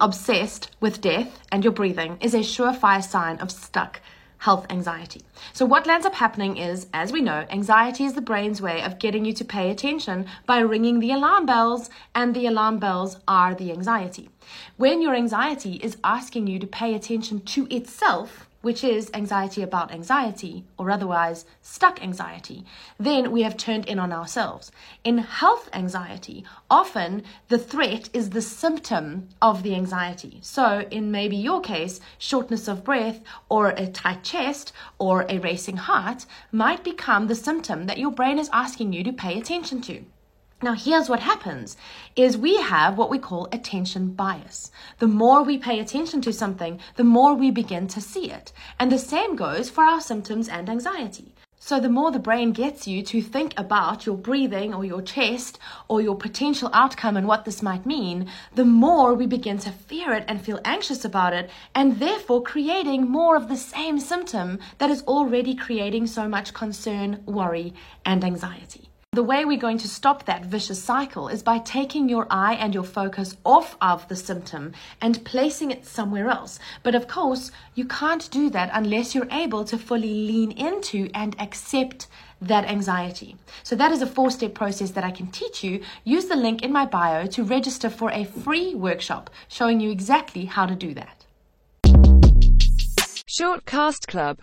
Obsessed with death and your breathing is a surefire sign of stuck health anxiety. So, what lands up happening is, as we know, anxiety is the brain's way of getting you to pay attention by ringing the alarm bells, and the alarm bells are the anxiety. When your anxiety is asking you to pay attention to itself, which is anxiety about anxiety, or otherwise stuck anxiety, then we have turned in on ourselves. In health anxiety, often the threat is the symptom of the anxiety. So, in maybe your case, shortness of breath, or a tight chest, or a racing heart might become the symptom that your brain is asking you to pay attention to. Now, here's what happens is we have what we call attention bias. The more we pay attention to something, the more we begin to see it. And the same goes for our symptoms and anxiety. So, the more the brain gets you to think about your breathing or your chest or your potential outcome and what this might mean, the more we begin to fear it and feel anxious about it, and therefore creating more of the same symptom that is already creating so much concern, worry, and anxiety. The way we're going to stop that vicious cycle is by taking your eye and your focus off of the symptom and placing it somewhere else. But of course, you can't do that unless you're able to fully lean into and accept that anxiety. So, that is a four step process that I can teach you. Use the link in my bio to register for a free workshop showing you exactly how to do that. Shortcast Club